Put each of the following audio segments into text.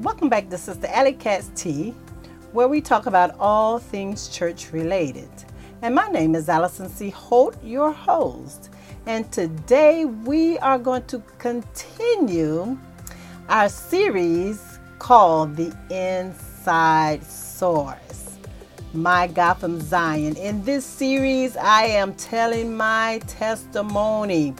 Welcome back to Sister Alicatz Tea, where we talk about all things church related. And my name is Alison C. Holt, your host. And today we are going to continue our series called The Inside Source. My Gotham Zion. In this series, I am telling my testimony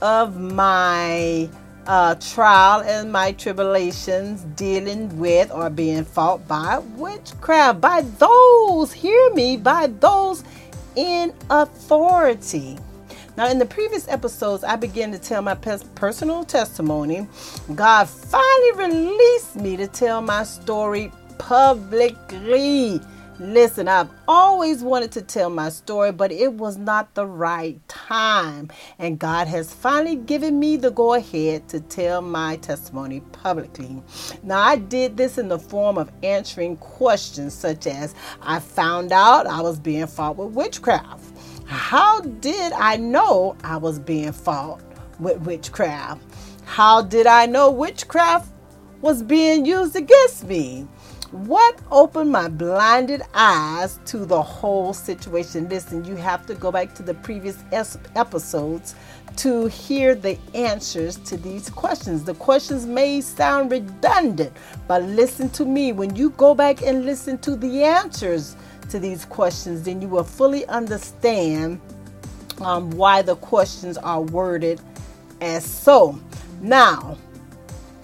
of my uh, trial and my tribulations dealing with or being fought by witchcraft, by those, hear me, by those in authority. Now, in the previous episodes, I began to tell my personal testimony. God finally released me to tell my story publicly. Listen, I've always wanted to tell my story, but it was not the right time. And God has finally given me the go ahead to tell my testimony publicly. Now, I did this in the form of answering questions such as I found out I was being fought with witchcraft. How did I know I was being fought with witchcraft? How did I know witchcraft was being used against me? What opened my blinded eyes to the whole situation? Listen, you have to go back to the previous episodes to hear the answers to these questions. The questions may sound redundant, but listen to me. When you go back and listen to the answers to these questions, then you will fully understand um, why the questions are worded as so. Now,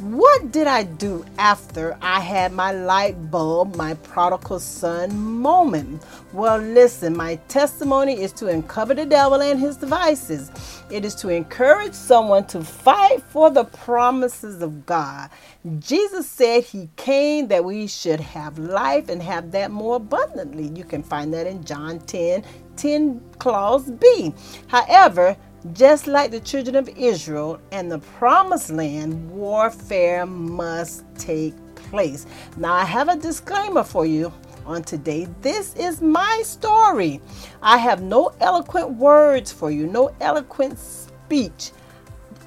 what did I do after I had my light bulb, my prodigal son moment? Well, listen, my testimony is to uncover the devil and his devices. It is to encourage someone to fight for the promises of God. Jesus said he came that we should have life and have that more abundantly. You can find that in John 10 10 clause B. However, just like the children of Israel and the promised land, warfare must take place. Now, I have a disclaimer for you on today. This is my story. I have no eloquent words for you, no eloquent speech.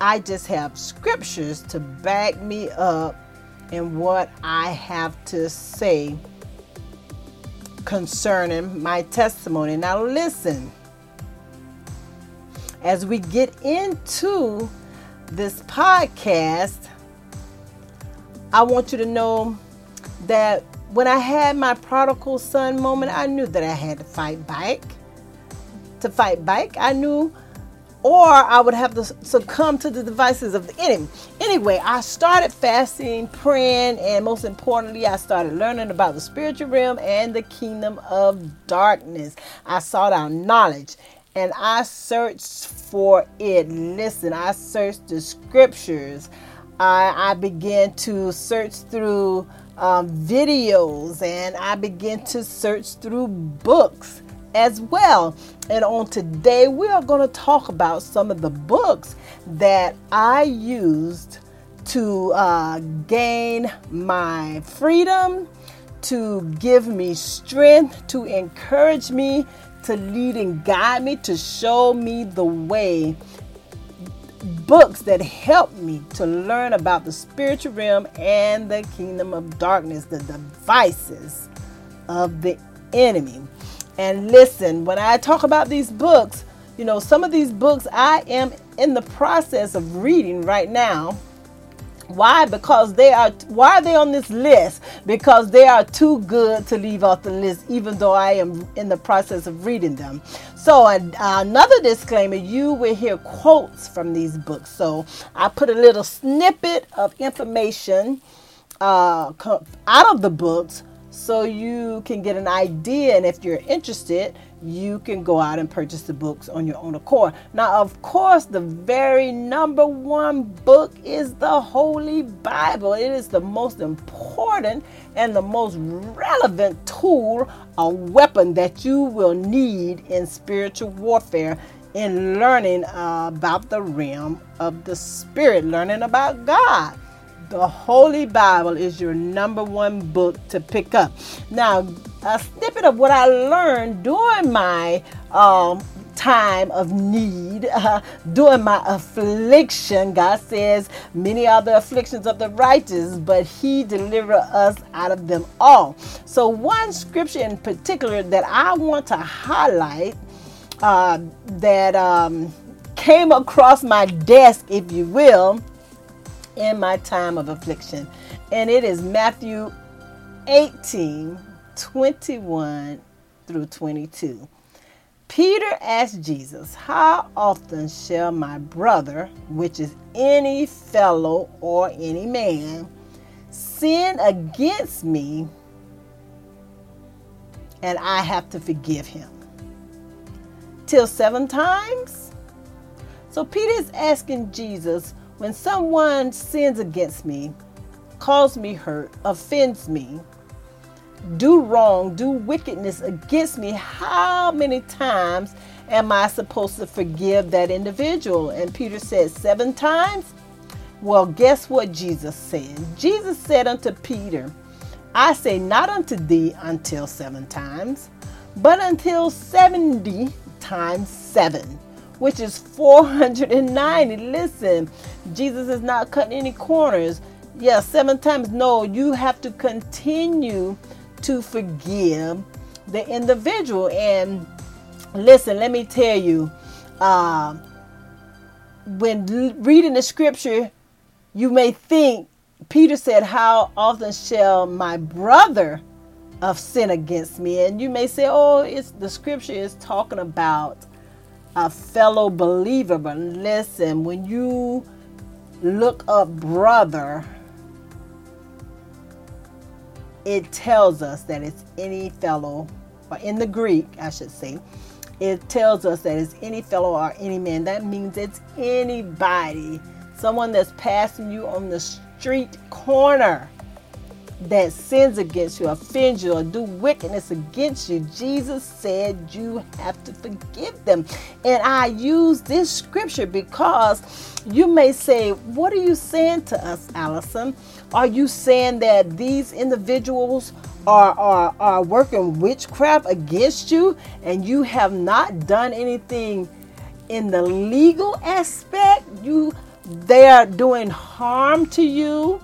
I just have scriptures to back me up in what I have to say concerning my testimony. Now, listen as we get into this podcast, I want you to know that when I had my prodigal son moment, I knew that I had to fight back. To fight back, I knew, or I would have to succumb to the devices of the enemy. Anyway, I started fasting, praying, and most importantly, I started learning about the spiritual realm and the kingdom of darkness. I sought out knowledge and I searched for it. Listen, I searched the scriptures. I, I began to search through um, videos and I began to search through books as well. And on today, we are going to talk about some of the books that I used to uh, gain my freedom, to give me strength, to encourage me, to lead and guide me, to show me the way. Books that help me to learn about the spiritual realm and the kingdom of darkness, the devices of the enemy. And listen, when I talk about these books, you know, some of these books I am in the process of reading right now why? Because they are why are they on this list? Because they are too good to leave off the list, even though I am in the process of reading them. So another disclaimer: you will hear quotes from these books. So I put a little snippet of information uh, out of the books so you can get an idea, and if you're interested, you can go out and purchase the books on your own accord. Now, of course, the very number one book is the Holy Bible. It is the most important and the most relevant tool, a weapon that you will need in spiritual warfare in learning about the realm of the spirit, learning about God. The Holy Bible is your number one book to pick up. Now, a snippet of what I learned during my um, time of need, uh, during my affliction. God says, Many are the afflictions of the righteous, but He delivered us out of them all. So, one scripture in particular that I want to highlight uh, that um, came across my desk, if you will, in my time of affliction. And it is Matthew 18 21 through 22. Peter asked Jesus, How often shall my brother, which is any fellow or any man, sin against me and I have to forgive him? Till seven times? So Peter is asking Jesus, when someone sins against me, calls me hurt, offends me, do wrong, do wickedness against me, how many times am I supposed to forgive that individual? And Peter said, Seven times? Well, guess what Jesus said? Jesus said unto Peter, I say not unto thee until seven times, but until 70 times seven, which is 490. Listen, Jesus is not cutting any corners. Yeah, seven times. No, you have to continue to forgive the individual. And listen, let me tell you, uh, when reading the scripture, you may think Peter said, How often shall my brother of sin against me? And you may say, Oh, it's the scripture is talking about a fellow believer. But listen, when you look up brother, it tells us that it's any fellow, or in the Greek, I should say, it tells us that it's any fellow or any man. That means it's anybody, someone that's passing you on the street corner that sins against you, offends you, or do wickedness against you, Jesus said you have to forgive them. And I use this scripture because you may say, What are you saying to us, Alison? Are you saying that these individuals are, are, are working witchcraft against you and you have not done anything in the legal aspect? You they are doing harm to you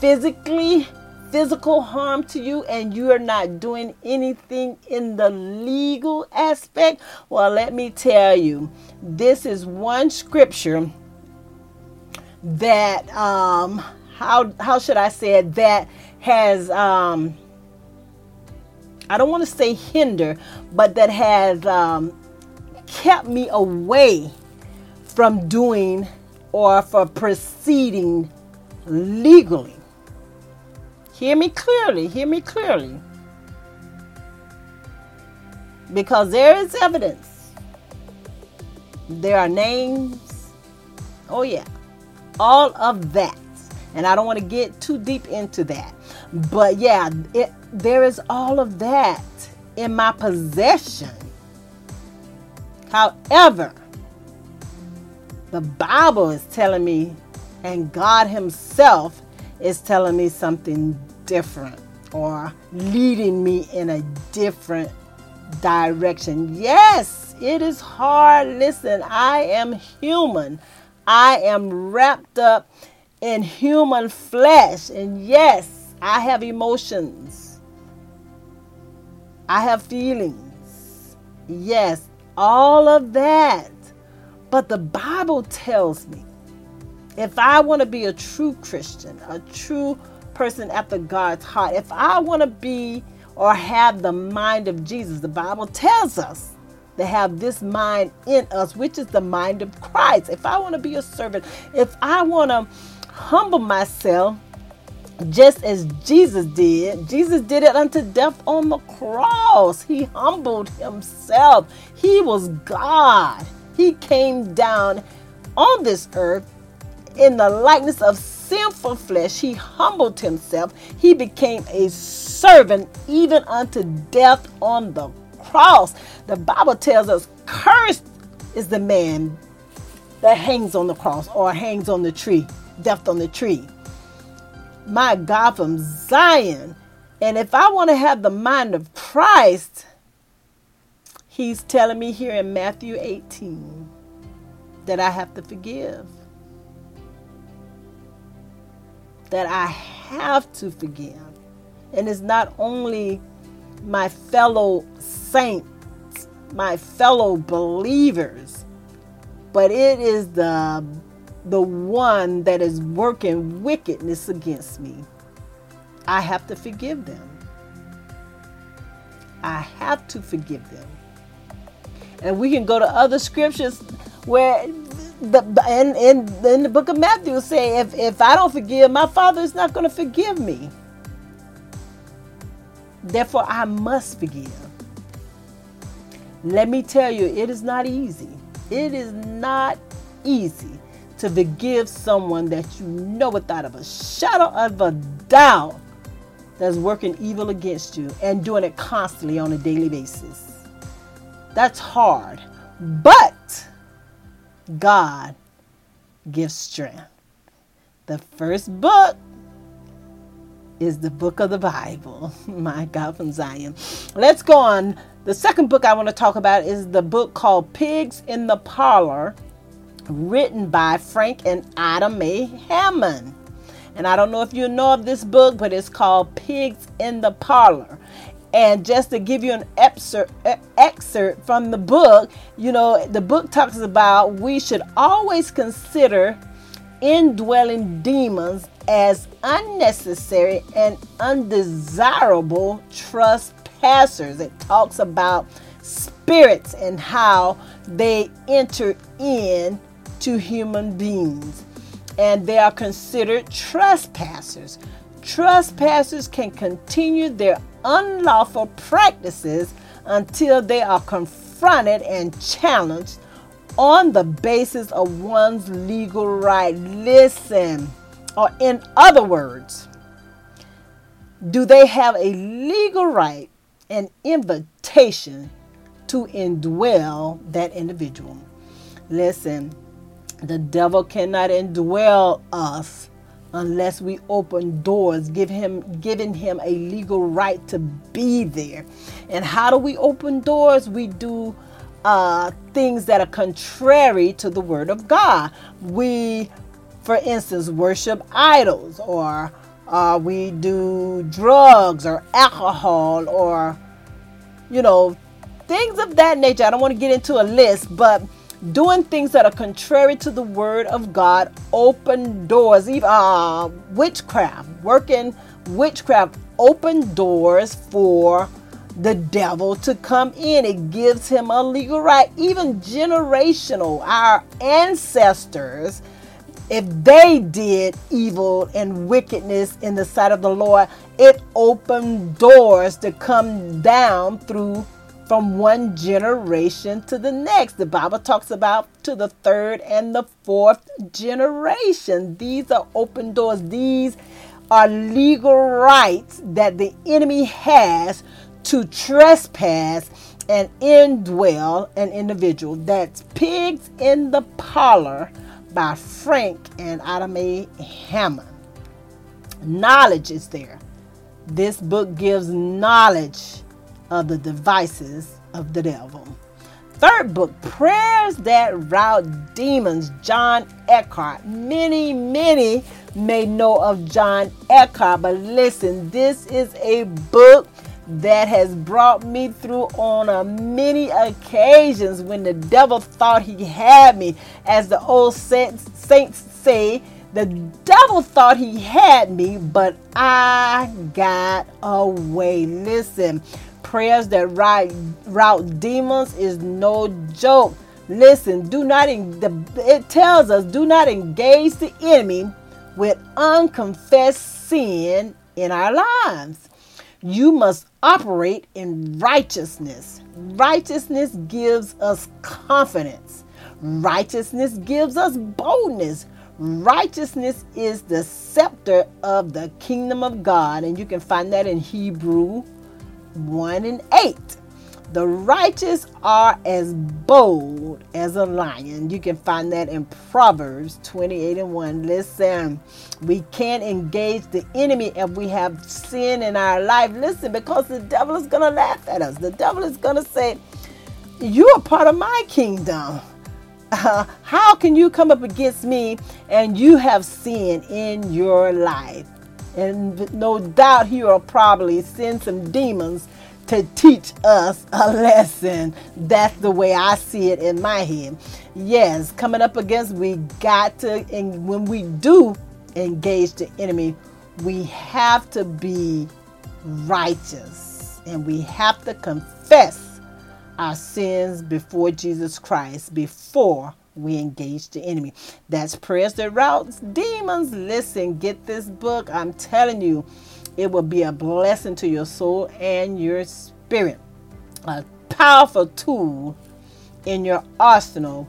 physically physical harm to you and you are not doing anything in the legal aspect, well, let me tell you, this is one scripture that um how how should I say it that has um I don't want to say hinder, but that has um, kept me away from doing or for proceeding legally. Hear me clearly. Hear me clearly. Because there is evidence. There are names. Oh, yeah. All of that. And I don't want to get too deep into that. But yeah, it, there is all of that in my possession. However, the Bible is telling me, and God Himself is telling me something different or leading me in a different direction. Yes, it is hard. Listen, I am human. I am wrapped up in human flesh. And yes, I have emotions. I have feelings. Yes, all of that. But the Bible tells me if I want to be a true Christian, a true person after God's heart, if I want to be or have the mind of Jesus, the Bible tells us to have this mind in us, which is the mind of Christ. If I want to be a servant, if I want to humble myself, just as Jesus did. Jesus did it unto death on the cross. He humbled himself. He was God. He came down on this earth in the likeness of sinful flesh, he humbled himself. He became a servant even unto death on the cross. The Bible tells us, cursed is the man that hangs on the cross or hangs on the tree, death on the tree. My God, from Zion. And if I want to have the mind of Christ, He's telling me here in Matthew 18 that I have to forgive. That I have to forgive. And it's not only my fellow saints, my fellow believers, but it is the the one that is working wickedness against me. I have to forgive them. I have to forgive them. And we can go to other scriptures where the and in, the book of Matthew say if, if I don't forgive, my father is not going to forgive me. Therefore, I must forgive. Let me tell you, it is not easy. It is not easy to forgive someone that you know without a shadow of a doubt that's working evil against you and doing it constantly on a daily basis. That's hard. But God gives strength. The first book is the book of the Bible. My God from Zion. Let's go on. The second book I want to talk about is the book called Pigs in the Parlor, written by Frank and Ida Mae Hammond. And I don't know if you know of this book, but it's called Pigs in the Parlor. And just to give you an excerpt, from the book, you know, the book talks about we should always consider indwelling demons as unnecessary and undesirable trespassers. It talks about spirits and how they enter in to human beings and they are considered trespassers. Trespassers can continue their unlawful practices until they are confronted and challenged on the basis of one's legal right. Listen, or in other words, do they have a legal right and invitation to indwell that individual? Listen, the devil cannot indwell us unless we open doors, give him giving him a legal right to be there. And how do we open doors? We do uh, things that are contrary to the word of God. We, for instance, worship idols, or uh, we do drugs or alcohol, or you know, things of that nature. I don't want to get into a list, but doing things that are contrary to the word of God open doors, even uh, witchcraft, working witchcraft open doors for the devil to come in. It gives him a legal right, even generational. Our ancestors, if they did evil and wickedness in the sight of the Lord, it opened doors to come down through from one generation to the next. The Bible talks about to the third and the fourth generation. These are open doors. These are legal rights that the enemy has to trespass and indwell an individual. That's Pigs in the Parlor by Frank and Ida Mae Hammond. Knowledge is there. This book gives knowledge of the devices of the devil. Third book, Prayers That Rout Demons, John Eckhardt. Many, many may know of John Eckhardt, but listen, this is a book that has brought me through on many occasions when the devil thought he had me. As the old saints say, the devil thought he had me, but I got away. Listen, prayers that rout, rout demons is no joke. Listen, do not the, it tells us do not engage the enemy with unconfessed sin in our lives. You must operate in righteousness. Righteousness gives us confidence. Righteousness gives us boldness. Righteousness is the scepter of the kingdom of God, and you can find that in Hebrew 1 and 8. The righteous are as bold as a lion. You can find that in Proverbs 28 and 1. Listen, we can't engage the enemy if we have sin in our life. Listen, because the devil is going to laugh at us. The devil is going to say, you're part of my kingdom. Uh, how can you come up against me and you have sin in your life? And no doubt he will probably send some demons to teach us a lesson. That's the way I see it in my head. Yes, coming up against, we got to, and when we do engage the enemy, we have to be righteous and we have to confess our sins before Jesus Christ before we engage the enemy. That's prayers that routes demons. Listen, get this book. I'm telling you, it will be a blessing to your soul and your spirit. A powerful tool in your arsenal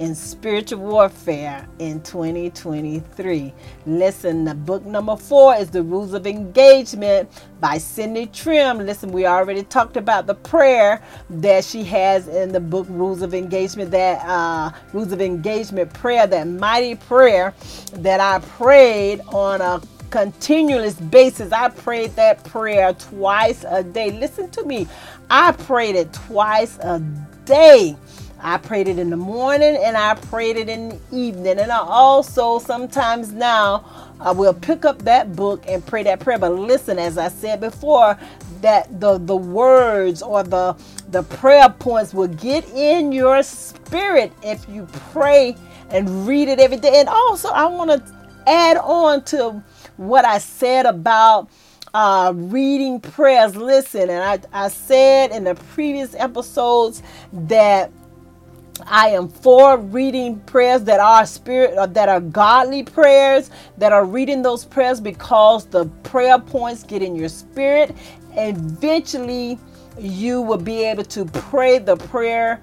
in spiritual warfare in 2023. Listen, the book number four is The Rules of Engagement by Cindy Trimm. Listen, we already talked about the prayer that she has in the book Rules of Engagement, that uh, Rules of Engagement prayer, that mighty prayer that I prayed on a continuous basis. I prayed that prayer twice a day. Listen to me. I prayed it twice a day. I prayed it in the morning and I prayed it in the evening. And I also sometimes now I will pick up that book and pray that prayer. But listen, as I said before, that the the words or the the prayer points will get in your spirit if you pray and read it every day. And also I want to add on to what I said about uh, reading prayers. Listen, and I, I said in the previous episodes that I am for reading prayers that are spirit or uh, that are godly prayers that are reading those prayers because the prayer points get in your spirit. Eventually, you will be able to pray the prayer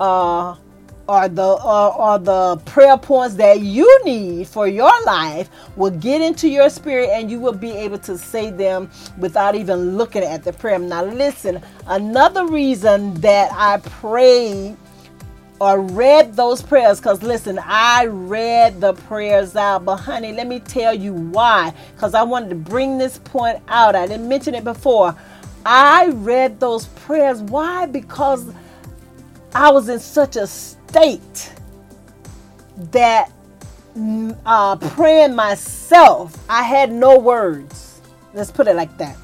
uh, or the or, or the prayer points that you need for your life will get into your spirit and you will be able to say them without even looking at the prayer. Now listen, another reason that I prayed or read those prayers because listen i read the prayers out. But honey let me tell you why. Because i wanted to bring this point out. I didn't mention it before. I read those prayers. Why? Because i was in such a state that mm, uh, praying myself i had no words. Let's put it like that.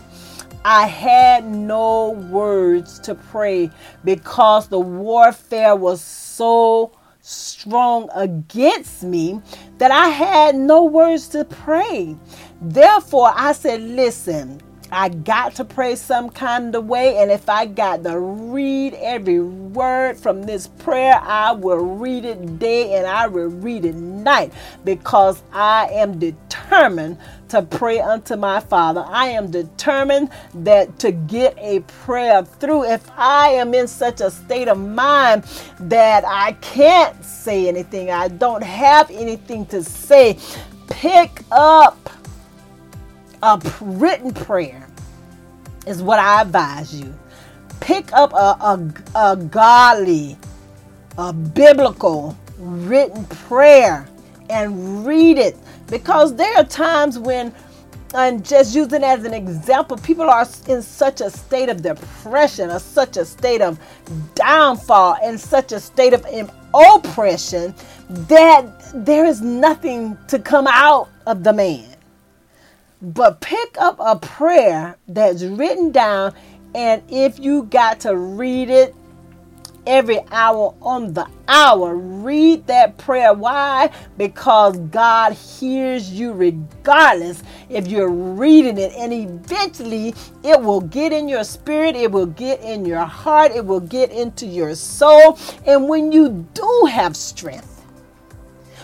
I had no words to pray because the warfare was so strong against me that I had no words to pray. Therefore, I said, Listen, I got to pray some kind of way. And if I got to read every word from this prayer, I will read it day and I will read it night because I am determined to pray unto my Father. I am determined that to get a prayer through. If I am in such a state of mind that I can't say anything, I don't have anything to say, pick up a written prayer is what I advise you. Pick up a, a, a godly, a biblical written prayer and read it because there are times when and just using as an example, people are in such a state of depression, or such a state of downfall, and such a state of oppression that there is nothing to come out of the man. But pick up a prayer that's written down, and if you got to read it every hour on the hour, read that prayer. Why? Because God hears you regardless if you're reading it, and eventually it will get in your spirit, it will get in your heart, it will get into your soul. And when you do have strength,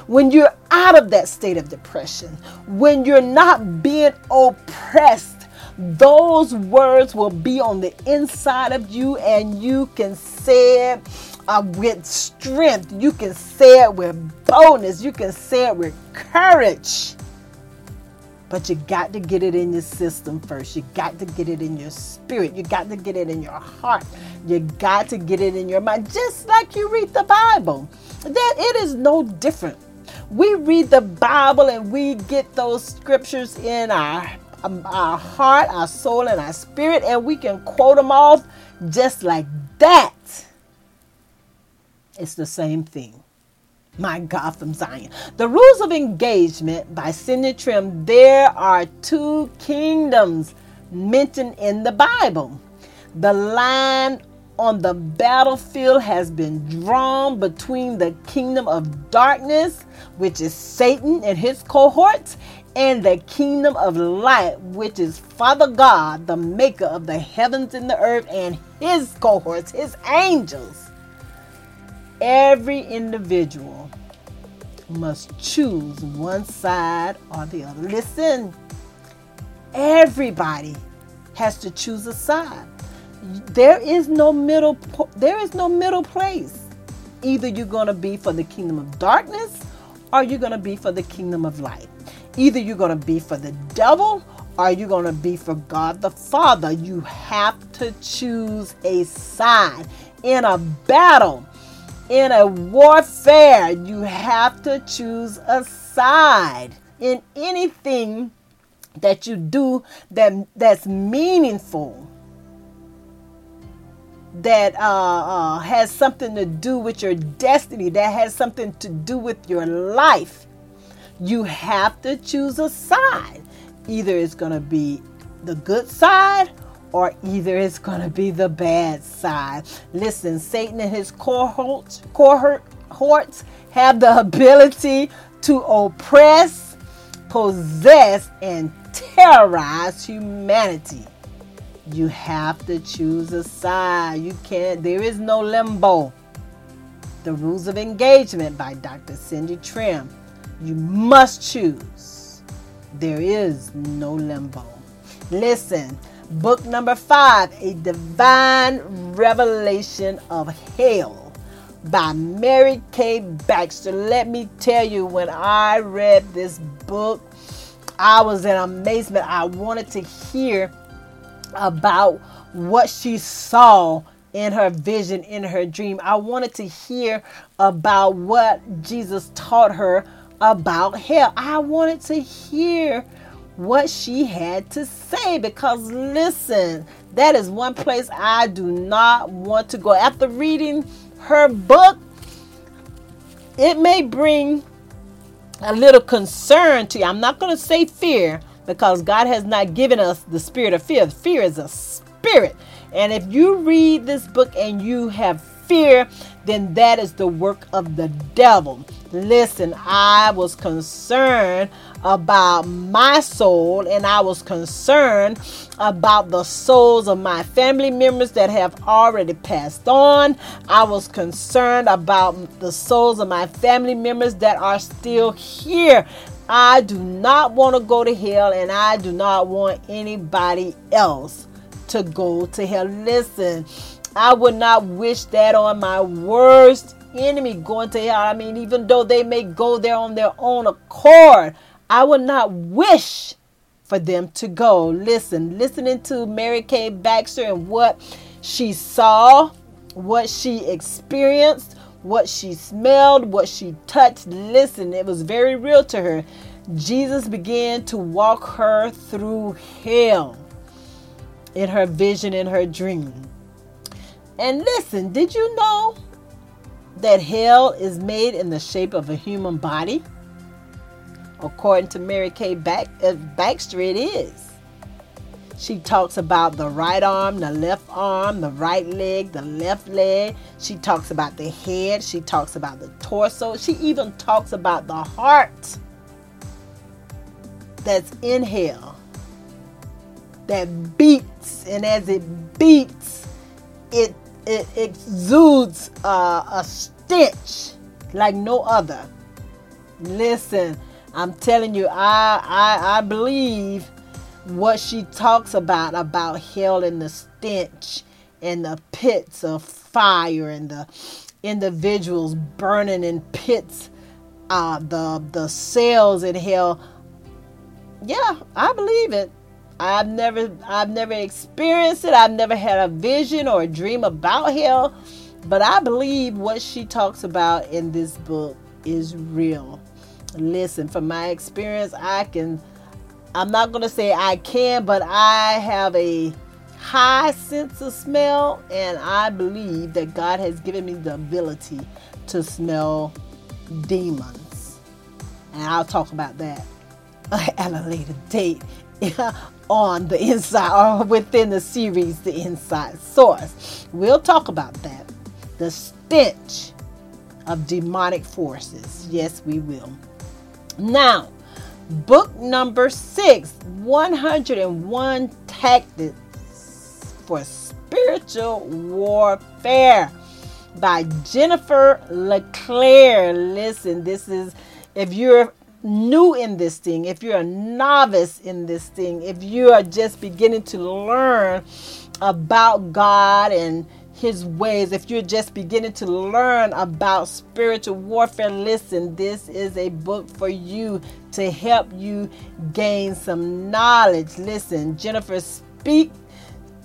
when you're out of that state of depression, when you're not being oppressed, those words will be on the inside of you and you can say it uh, with strength. You can say it with boldness. You can say it with courage. But you got to get it in your system first. You got to get it in your spirit. You got to get it in your heart. You got to get it in your mind, just like you read the Bible. That it is no different we read the Bible and we get those scriptures in our, Um, our heart, our soul, and our spirit, and we can quote them off just like that. It's the same thing. My God from Zion. The rules of engagement by Cindy Trimm There are two kingdoms mentioned in the Bible. The line on the battlefield has been drawn between the kingdom of darkness, which is Satan and his cohorts, and the kingdom of light, which is Father God, the maker of the heavens and the earth, and his cohorts, his angels. Every individual must choose one side or the other. Listen, everybody has to choose a side. There is no middle there is no middle place. Either you're going to be for the kingdom of darkness or you're going to be for the kingdom of light. Either you're going to be for the devil or you're going to be for God the Father. You have to choose a side in a battle. In a warfare, you have to choose a side. In anything that you do that that's meaningful that uh, uh, has something to do with your destiny, that has something to do with your life, you have to choose a side. Either it's going to be the good side or either it's going to be the bad side. Listen, Satan and his cohorts, have the ability to oppress, possess, and terrorize humanity. You have to choose a side. You can't, there is no limbo. The Rules of Engagement by Dr. Cindy Trimm. You must choose. There is no limbo. Listen, book number five A Divine Revelation of Hell by Mary K. Baxter. Let me tell you, when I read this book, I was in amazement. I wanted to hear about what she saw in her vision, in her dream. I wanted to hear about what Jesus taught her about hell. I wanted to hear what she had to say because listen, that is one place I do not want to go. After reading her book, it may bring a little concern to you. I'm not going to say fear because God has not given us the spirit of fear. Fear is a spirit. And if you read this book and you have fear, then that is the work of the devil. Listen, I was concerned about my soul and I was concerned about the souls of my family members that have already passed on. I was concerned about the souls of my family members that are still here. I do not want to go to hell and I do not want anybody else to go to hell. Listen, I would not wish that on my worst enemy going to hell. I mean, even though they may go there on their own accord, I would not wish for them to go. Listen, listening to Mary K. Baxter and what she saw, what she experienced, what she smelled, what she touched. Listen, it was very real to her. Jesus began to walk her through hell in her vision, in her dream. And listen, did you know that hell is made in the shape of a human body? According to Mary Kay uh, Baxter, it is. She talks about the right arm, the left arm, the right leg, the left leg. She talks about the head. She talks about the torso. She even talks about the heart that's in hell that beats, and as it beats, it it exudes uh, a stench like no other. Listen, I'm telling you, I, I I believe what she talks about about hell and the stench and the pits of fire and the individuals burning in pits, uh, the the cells in hell. Yeah, I believe it. I've never I've never experienced it. I've never had a vision or a dream about hell, but I believe what she talks about in this book is real. Listen, from my experience, I can I'm not going to say I can, but I have a high sense of smell, and I believe that God has given me the ability to smell demons. And I'll talk about that at a later date on the inside or within the series, The Inside Source. We'll talk about that. The stench of demonic forces. Yes, we will. Now, book number six 101 Tactics for Spiritual Warfare by Jennifer LeClaire. Listen, this is if you're new in this thing, if you're a novice in this thing, if you are just beginning to learn about God and his ways, if you're just beginning to learn about spiritual warfare, listen, this is a book for you to help you gain some knowledge. Listen, Jennifer Speak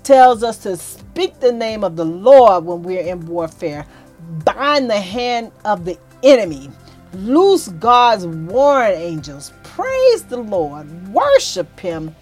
tells us to speak the name of the Lord when we're in warfare, bind the hand of the enemy, loose God's warring angels, praise the Lord, worship Him,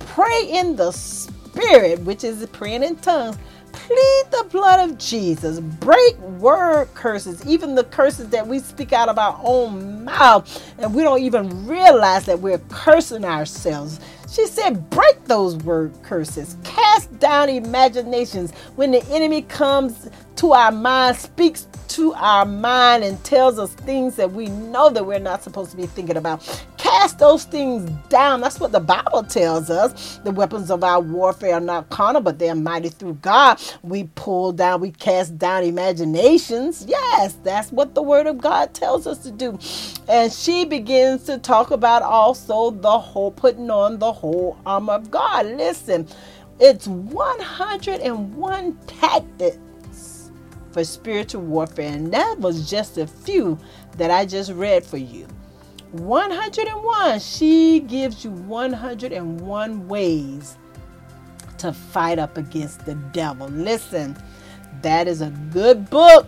pray in the Spirit, which is praying in tongues plead the blood of Jesus. Break word curses, even the curses that we speak out of our own mouth, and we don't even realize that we're cursing ourselves. She said, break those word curses, cast down imaginations. When the enemy comes to our mind, speaks to our mind, and tells us things that we know that we're not supposed to be thinking about. Cast those things down. That's what the Bible tells us. The weapons of our warfare are not carnal, but they're mighty through God. We pull down, we cast down imaginations. Yes, that's what the Word of God tells us to do. And she begins to talk about also the whole putting on the whole armor of God. Listen, it's 101 tactics for spiritual warfare, and that was just a few that I just read for you. 101, she gives you 101 ways to fight up against the devil. Listen, that is a good book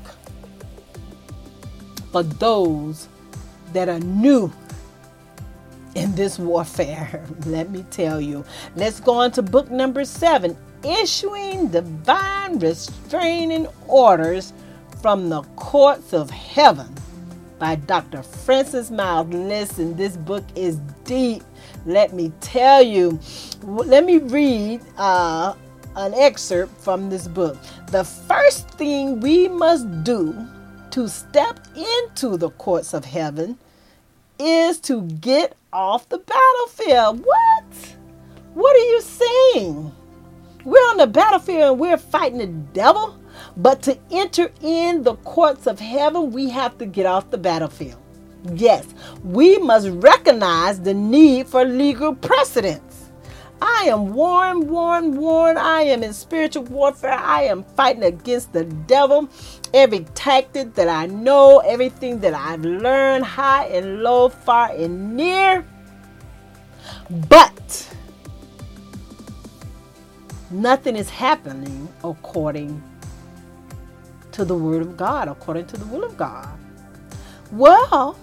for those that are new in this warfare. Let me tell you. Let's go on to book number seven issuing divine restraining orders from the courts of heaven by Dr. Francis Myles. Listen, this book is deep. Let me tell you. Let me read uh, an excerpt from this book. The first thing we must do to step into the courts of heaven is to get off the battlefield. What? What are you saying? We're on the battlefield and we're fighting the devil, but to enter in the courts of heaven, we have to get off the battlefield. Yes, we must recognize the need for legal precedence. I am warned, warned, warned. I am in spiritual warfare. I am fighting against the devil. Every tactic that I know, everything that I've learned, high and low, far and near. But nothing is happening according to the Word of God, according to the will of God. Well,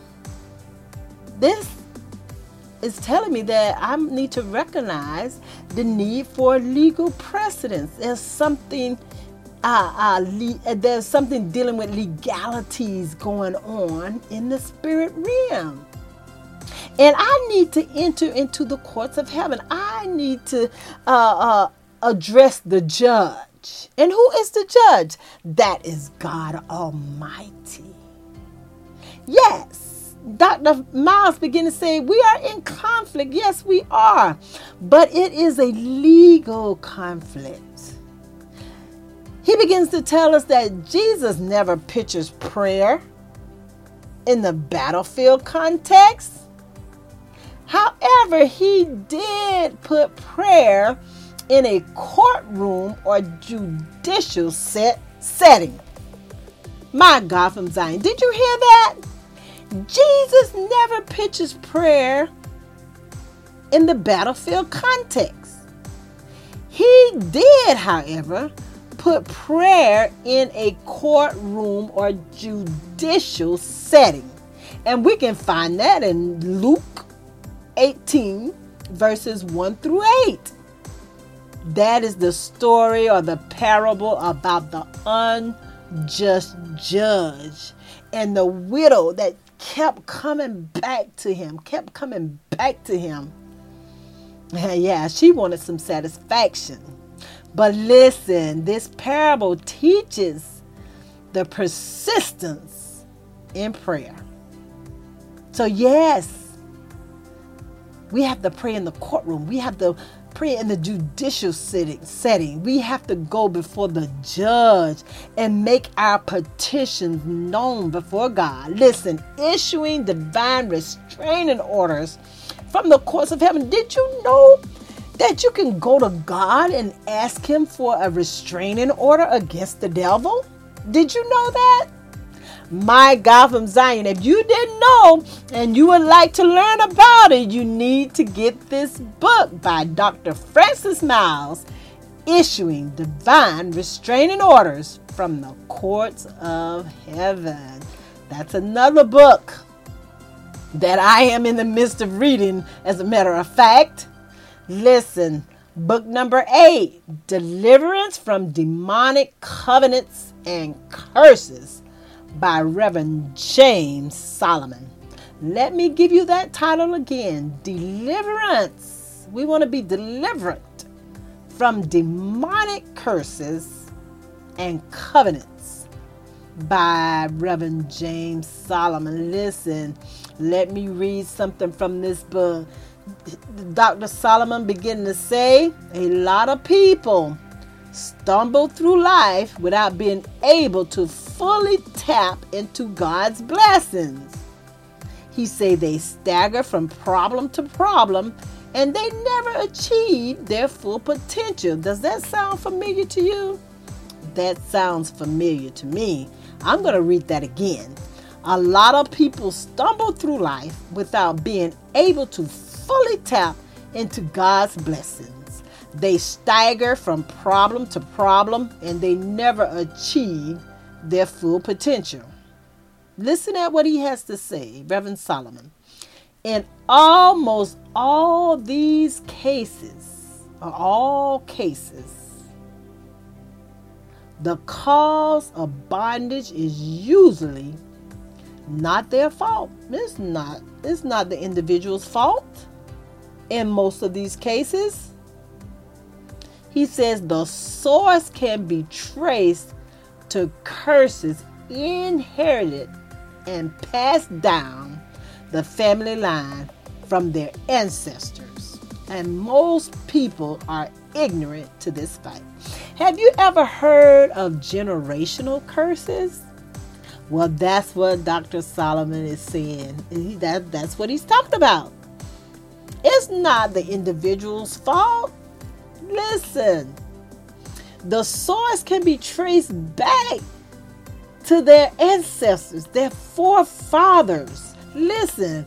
this is telling me that I need to recognize the need for legal precedence. There's something, uh, uh, le- there's something dealing with legalities going on in the spirit realm. And I need to enter into the courts of heaven. I need to uh, uh address the judge. And who is the judge? That is God Almighty. Yes Dr. Myles began to say, We are in conflict. Yes, we are. But it is a legal conflict. He begins to tell us that Jesus never pictures prayer in the battlefield context. However, he did put prayer in a courtroom or judicial set setting. My God from Zion. Did you hear that? Jesus never pitches prayer in the battlefield context. He did, however, put prayer in a courtroom or judicial setting. And we can find that in Luke 18, verses 1 through 8. That is the story or the parable about the unjust judge and the widow that kept coming back to him, kept coming back to him. Yeah, she wanted some satisfaction. But listen, this parable teaches the persistence in prayer. So, yes, we have to pray in the courtroom. We have to pray in the judicial setting, setting. We have to go before the judge and make our petitions known before God. Listen, issuing divine restraining orders from the courts of heaven. Did you know that you can go to God and ask Him for a restraining order against the devil? Did you know that? My God from Zion. If you didn't know and you would like to learn about it, you need to get this book by Dr. Francis Myles, Issuing Divine Restraining Orders from the Courts of Heaven. That's another book that I am in the midst of reading, as a matter of fact. Listen, book number eight Deliverance from Demonic Covenants and Curses by Reverend James Solomon. Let me give you that title again Deliverance. We want to be delivered from demonic curses and covenants by Reverend James Solomon. Listen, let me read something from this book. Dr. Solomon began to say a lot of people stumble through life without being able to fully tap into God's blessings. He say they stagger from problem to problem and they never achieve their full potential. Does that sound familiar to you? That sounds familiar to me. I'm going to read that again. A lot of people stumble through life without being able to fully tap into God's blessings. They stagger from problem to problem and they never achieve their full potential. Listen at what he has to say, Reverend Solomon. In almost all these cases, or all cases, the cause of bondage is usually not their fault. It's not, it's not the individual's fault in most of these cases. He says the source can be traced to curses inherited and passed down the family line from their ancestors. And most people are ignorant to this fact. Have you ever heard of generational curses? Well, that's what Dr. Solomon is saying. That, that's what he's talking about. It's not the individual's fault. Listen, the source can be traced back to their ancestors, their forefathers. Listen,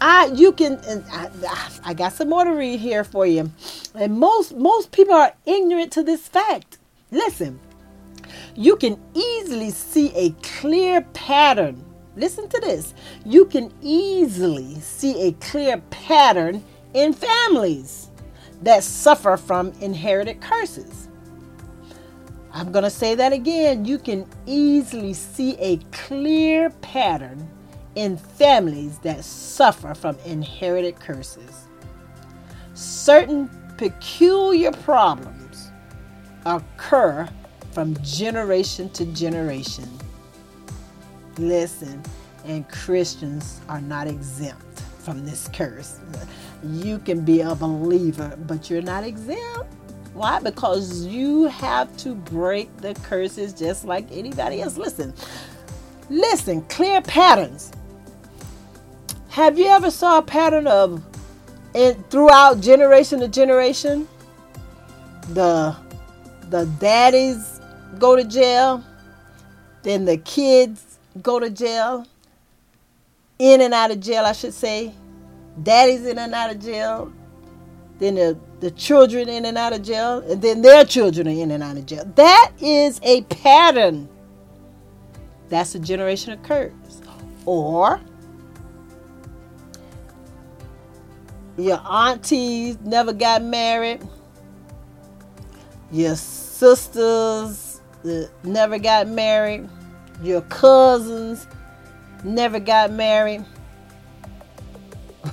I you can I, I got some more to read here for you. And most most people are ignorant to this fact. Listen, you can easily see a clear pattern. Listen to this. You can easily see a clear pattern in families that suffer from inherited curses. I'm going to say that again. You can easily see a clear pattern in families that suffer from inherited curses. Certain peculiar problems occur from generation to generation. Listen, and Christians are not exempt from this curse. You can be a believer, but you're not exempt. Why? Because you have to break the curses just like anybody else. Listen, listen, clear patterns. Have you ever saw a pattern of it throughout generation to generation? The the daddies go to jail, then the kids go to jail, in and out of jail, I should say. Daddy's in and out of jail, then the, the children in and out of jail, and then their children are in and out of jail. That is a pattern. That's a generation of curse. Or your aunties never got married your sisters uh, never got married, your cousins never got married.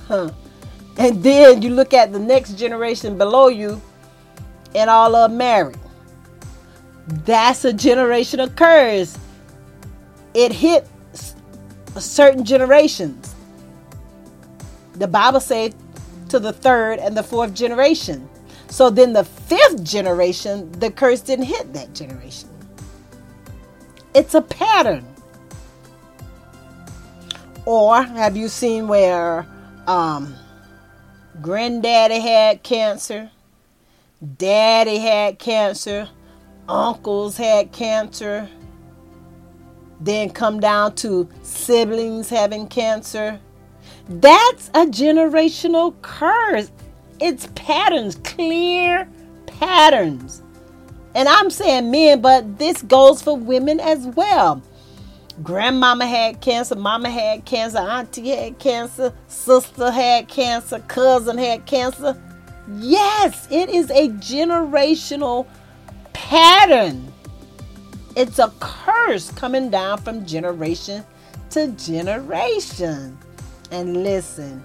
and then you look at the next generation below you, and all are married. That's a generational curse. It hit certain generations. The Bible said to the third and the fourth generation. So then the fifth generation, the curse didn't hit that generation. It's a pattern. Or have you seen where um, granddaddy had cancer, daddy had cancer, uncles had cancer, then come down to siblings having cancer. That's a generational curse. It's patterns, clear patterns. And I'm saying men, but this goes for women as well. Grandmama had cancer, mama had cancer, auntie had cancer, sister had cancer, cousin had cancer. Yes, it is a generational pattern. It's a curse coming down from generation to generation. And listen,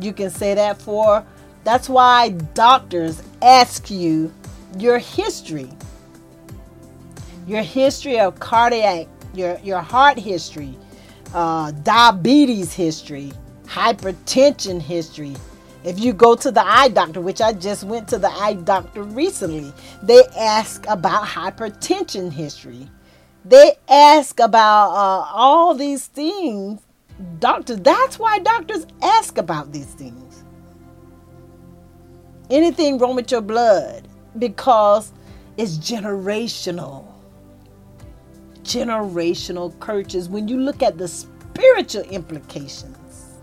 you can say that for that's why doctors ask you your history. Your history of cardiac, your, your heart history, uh, diabetes history, hypertension history, if you go to the eye doctor, which I just went to the eye doctor recently, they ask about hypertension history. They ask about uh, all these things. Doctors, that's why doctors ask about these things. Anything wrong with your blood because it's generational. Generational curses. When you look at the spiritual implications,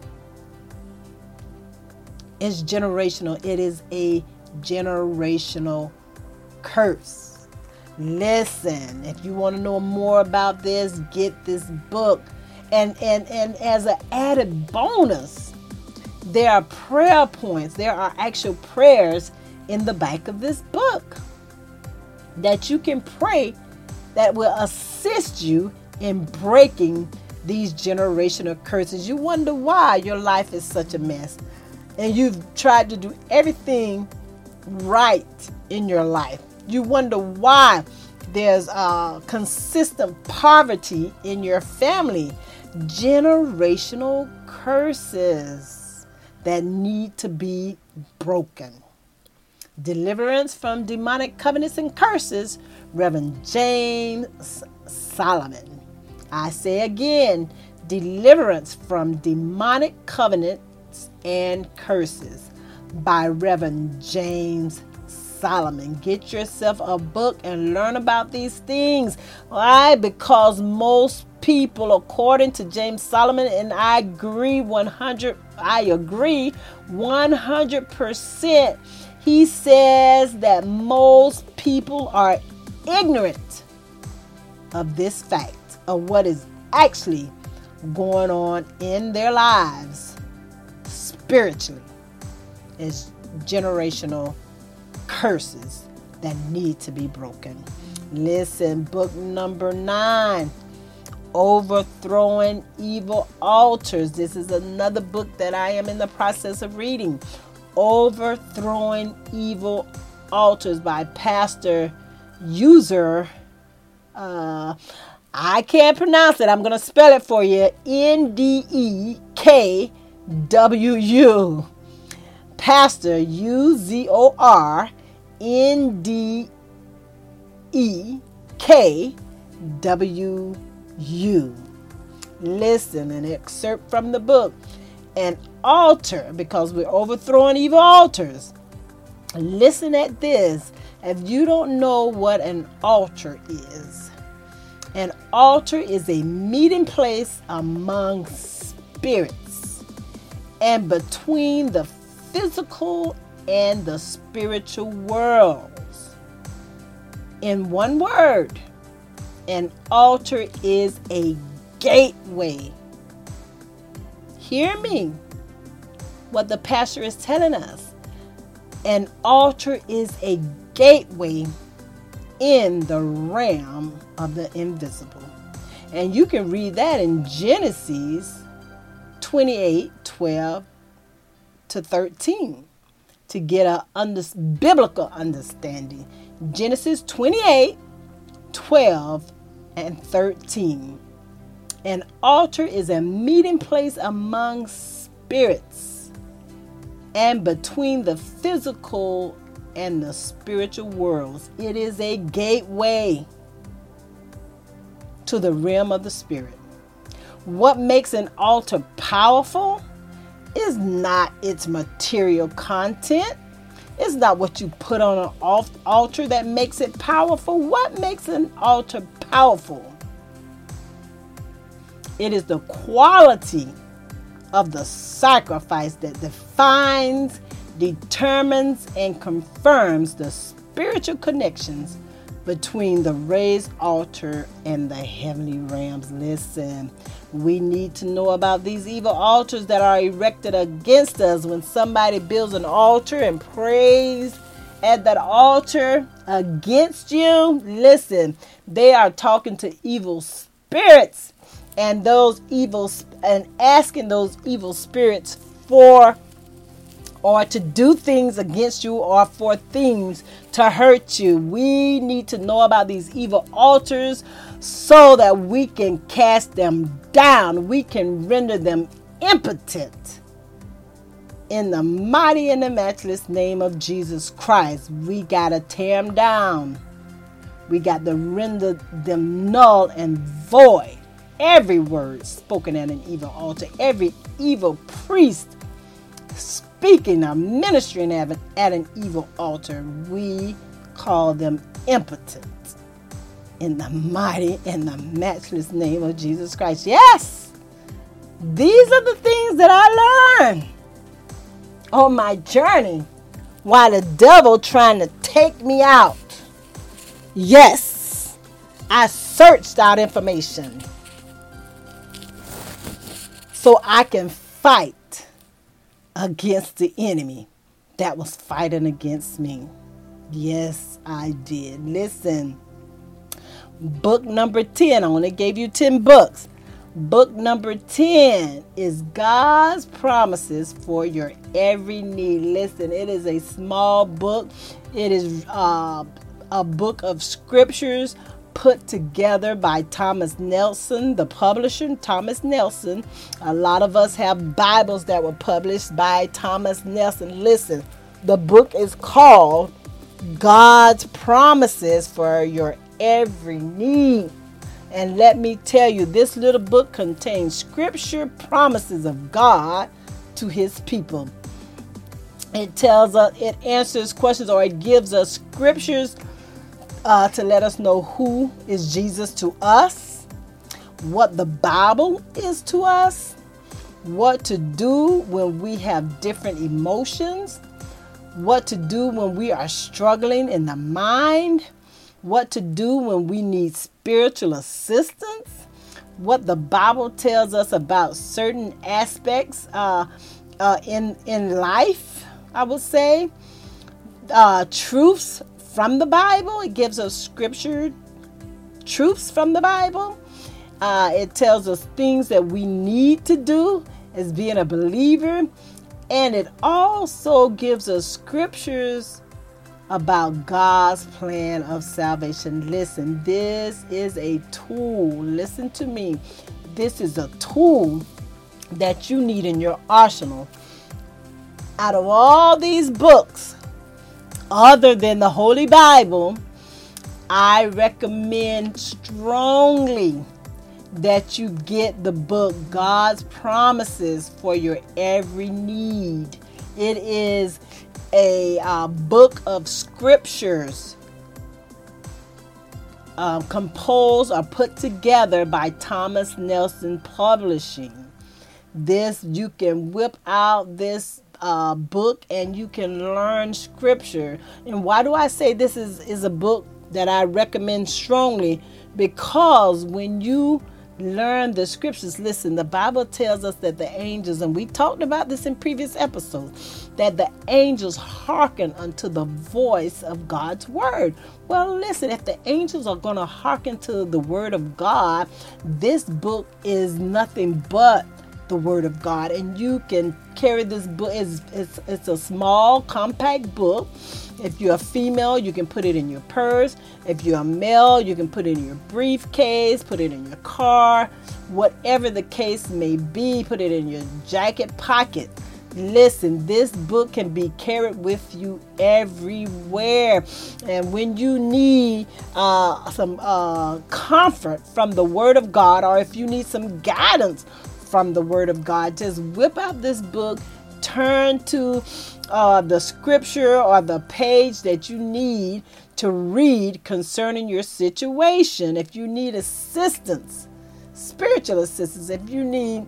it's generational. It is a generational curse. Listen, if you want to know more about this, get this book. And and and as an added bonus, there are prayer points. There are actual prayers in the back of this book that you can pray that will assist you in breaking these generational curses. You wonder why your life is such a mess and you've tried to do everything right in your life. You wonder why there's a consistent poverty in your family, generational curses that need to be broken. Deliverance from demonic covenants and curses, Reverend James Solomon. I say again, deliverance from demonic covenants and Curses by Reverend James Solomon. Get yourself a book and learn about these things. Why? Because most people, according to James Solomon, and I agree 100, I agree 100%. He says that most people are ignorant of this fact, of what is actually going on in their lives spiritually is generational curses that need to be broken. Listen, book number nine Overthrowing Evil Altars. This is another book that I am in the process of reading. Overthrowing Evil Altars by Pastor Uzor. Uh, I can't pronounce it. I'm going to spell it for you N D E K W U. Pastor U Z O R N D E K W U. Listen, an excerpt from the book. An altar, because we're overthrowing evil altars. Listen at this. If you don't know what an altar is, an altar is a meeting place among spirits and between the physical and the spiritual worlds. In one word, an altar is a gateway. Hear me, what the pastor is telling us. An altar is a gateway in the realm of the invisible. And you can read that in Genesis 28 12 to 13 to get a under, biblical understanding. Genesis 28 12 and 13. An altar is a meeting place among spirits and between the physical and the spiritual worlds. It is a gateway to the realm of the spirit. What makes an altar powerful is not its material content. It's not what you put on an altar that makes it powerful. What makes an altar powerful? It is the quality of the sacrifice that defines, determines, and confirms the spiritual connections between the raised altar and the heavenly realms. Listen, we need to know about these evil altars that are erected against us. When somebody builds an altar and prays at that altar against you, listen, they are talking to evil spirits and those evil and asking those evil spirits for or to do things against you or for things to hurt you. We need to know about these evil altars so that we can cast them down. We can render them impotent. In the mighty and the matchless name of Jesus Christ, we got to tear them down. We got to render them null and void. Every word spoken at an evil altar, every evil priest speaking or ministering at an, evil altar, we call them impotent. In the mighty and the matchless name of Jesus Christ. Yes, these are the things that I learned on my journey while the devil trying to take me out. Yes, I searched out information so I can fight against the enemy that was fighting against me. Yes, I did. Listen, book number 10, I only gave you 10 books. Book number 10 is God's promises for your every need. Listen, it is a small book, it is uh, a book of scriptures put together by Thomas Nelson, the publisher, Thomas Nelson. A lot of us have Bibles that were published by Thomas Nelson. Listen, the book is called God's Promises for Your Every Need. And let me tell you, this little book contains scripture promises of God to his people. It tells us, it answers questions, or it gives us scriptures uh, to let us know who is Jesus to us, what the Bible is to us, what to do when we have different emotions, what to do when we are struggling in the mind, what to do when we need spiritual assistance, what the Bible tells us about certain aspects uh, uh, in in life. I would say uh, truths from the Bible. It gives us scripture truths from the Bible. Uh, it tells us things that we need to do as being a believer. And it also gives us scriptures about God's plan of salvation. Listen, this is a tool. Listen to me. This is a tool that you need in your arsenal. Out of all these books, other than the Holy Bible, I recommend strongly that you get the book God's Promises for Your Every Need. It is a uh, book of scriptures uh, composed or put together by Thomas Nelson Publishing. This, you can whip out this uh, book and you can learn scripture. And why do I say this is, is a book that I recommend strongly? Because when you learn the scriptures. Listen, the Bible tells us that the angels, and we talked about this in previous episodes, that the angels hearken unto the voice of God's word. Well, listen, if the angels are going to hearken to the word of God, this book is nothing but the word of God. And you can carry this book. It's, it's, it's a small, compact book. If you're a female, you can put it in your purse. If you're a male, you can put it in your briefcase, put it in your car, whatever the case may be, put it in your jacket pocket. Listen, this book can be carried with you everywhere. And when you need uh, some uh, comfort from the Word of God, or if you need some guidance from the Word of God, just whip out this book, turn to uh, the scripture or the page that you need to read concerning your situation. If you need assistance, spiritual assistance, if you need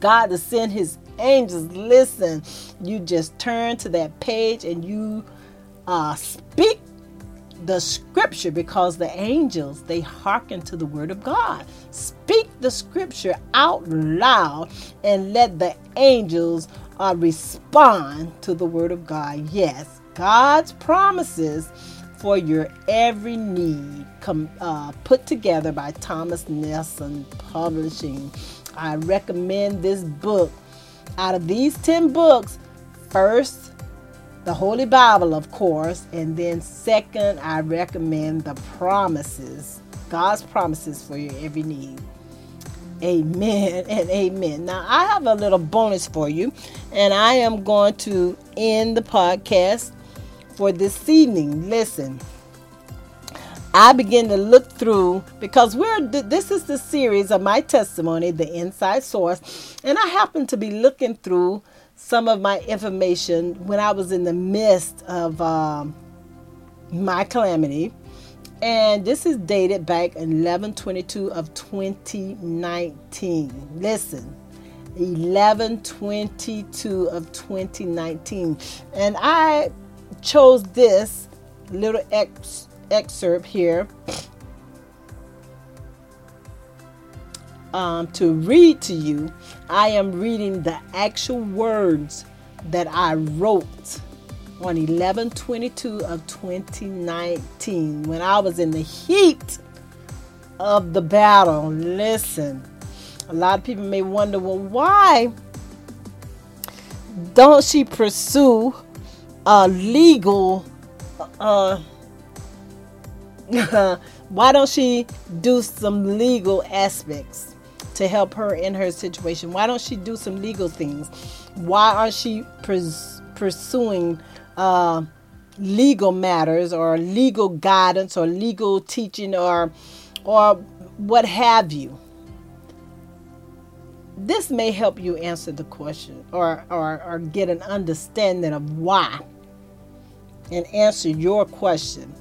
God to send His angels, listen, you just turn to that page and you uh, speak the scripture because the angels they hearken to the word of God. Speak the scripture out loud and let the angels uh, respond to the word of God. Yes, God's promises for your every need come uh, put together by Thomas Nelson Publishing. I recommend this book. Out of these 10 books, first the Holy Bible, of course, and then second, I recommend the promises, God's promises for your every need. Amen and amen. Now, I have a little bonus for you, and I am going to end the podcast for this evening. Listen, I begin to look through because we're this is the series of my testimony, the inside source, and I happen to be looking through some of my information when I was in the midst of um, my calamity. And this is dated back 1122 of 2019. Listen, 1122 of 2019. And I chose this little ex- excerpt here um, to read to you, I am reading the actual words that I wrote on 1122 of 2019 when I was in the heat of the battle. Listen, a lot of people may wonder, well, why don't she pursue a legal uh, why don't she do some legal aspects to help her in her situation? Why don't she do some legal things? Why aren't she pres- pursuing uh, legal matters or legal guidance or legal teaching or or what have you? This may help you answer the question or, or, or get an understanding of why and answer your question.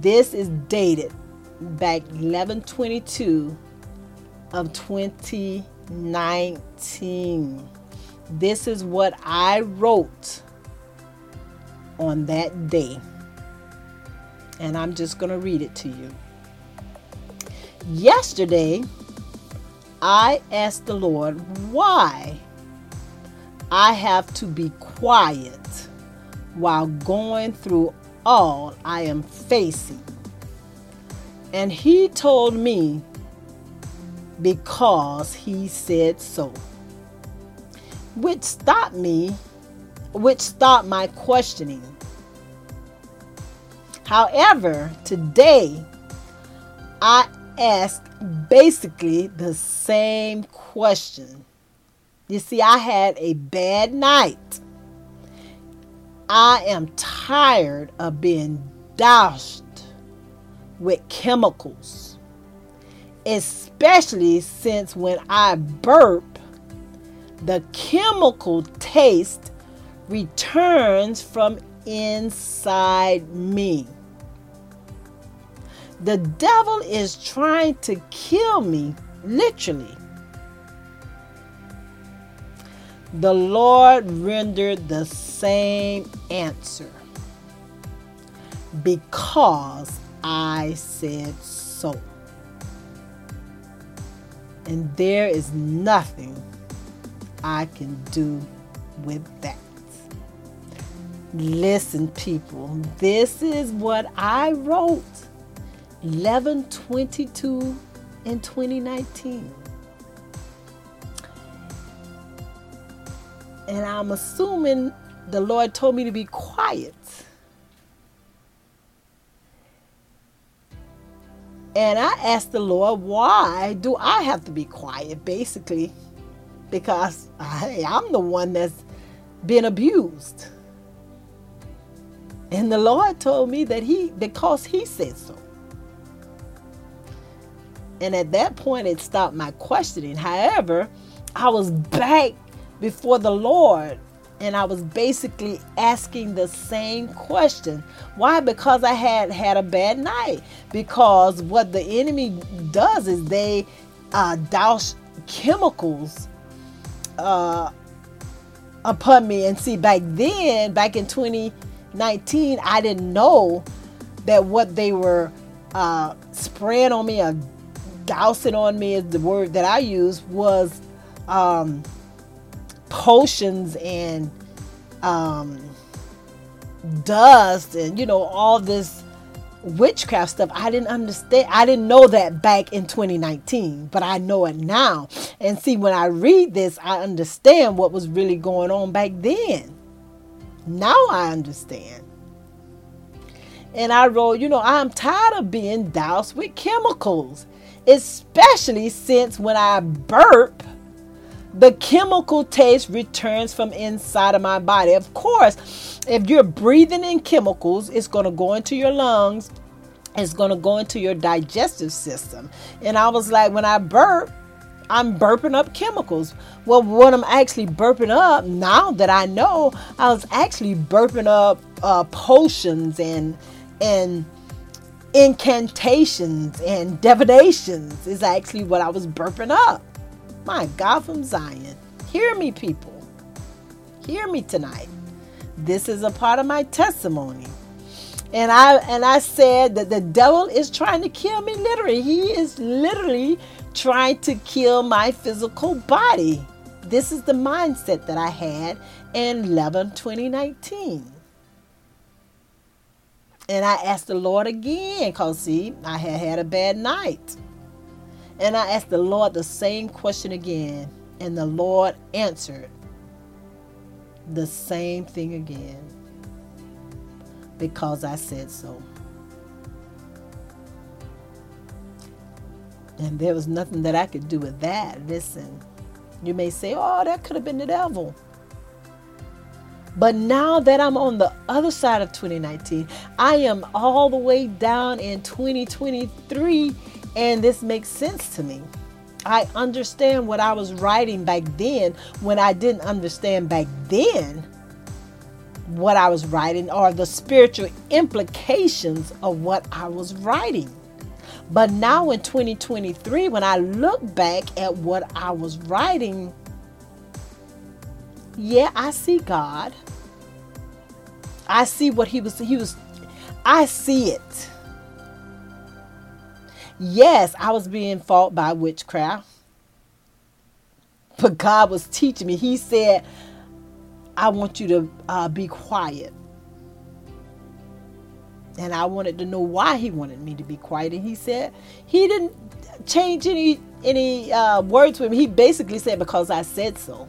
This is dated back 1122 of 2019. This is what I wrote on that day. And I'm just going to read it to you. Yesterday, I asked the Lord why I have to be quiet while going through all I am facing. And He told me because he said so. Which stopped me, which stopped my questioning. However, today I asked basically the same question. You see, I had a bad night. I am tired of being doused with chemicals especially since when I burp, the chemical taste returns from inside me. The devil is trying to kill me, literally. The Lord rendered the same answer because I said so. And there is nothing I can do with that. Listen, people, this is what I wrote 11 22 in 2019. And I'm assuming the Lord told me to be quiet. And I asked the Lord, why do I have to be quiet, basically? Because I, I'm the one that's been abused. And the Lord told me that He, because He said so. And at that point, it stopped my questioning. However, I was back before the Lord and I was basically asking the same question. Why? Because I had had a bad night. Because what the enemy does is they uh, douse chemicals uh, upon me. And see, back then, back in 2019, I didn't know that what they were uh, spraying on me or dousing on me is the word that I use was um, potions and um, dust and you know all this witchcraft stuff i didn't understand i didn't know that back in 2019 but i know it now. And see when i read this i understand what was really going on back then. Now i understand. And i wrote you know i'm tired of being doused with chemicals especially since when i burp the chemical taste returns from inside of my body. Of course, if you're breathing in chemicals, it's going to go into your lungs, it's going to go into your digestive system. And I was like, when I burp, I'm burping up chemicals. Well, what I'm actually burping up now that I know, I was actually burping up uh, potions and and incantations and divinations is actually what I was burping up. My God from Zion. Hear me, people. Hear me tonight. This is a part of my testimony. And I and I said that the devil is trying to kill me literally. He is literally trying to kill my physical body. This is the mindset that I had in 11 2019. And I asked the Lord again because, see, I had had a bad night. And I asked the Lord the same question again, and the Lord answered the same thing again because I said so. And there was nothing that I could do with that. Listen, you may say, oh, that could have been the devil. But now that I'm on the other side of 2019, I am all the way down in 2023 and this makes sense to me. I understand what I was writing back then when I didn't understand back then what I was writing or the spiritual implications of what I was writing. But now in 2023, when I look back at what I was writing, yeah, I see God. I see what he was he was I see it. Yes, I was being fought by witchcraft. But God was teaching me. He said, I want you to uh, be quiet. And I wanted to know why he wanted me to be quiet. And he said, he didn't change any any uh, words with me. He basically said, because I said so.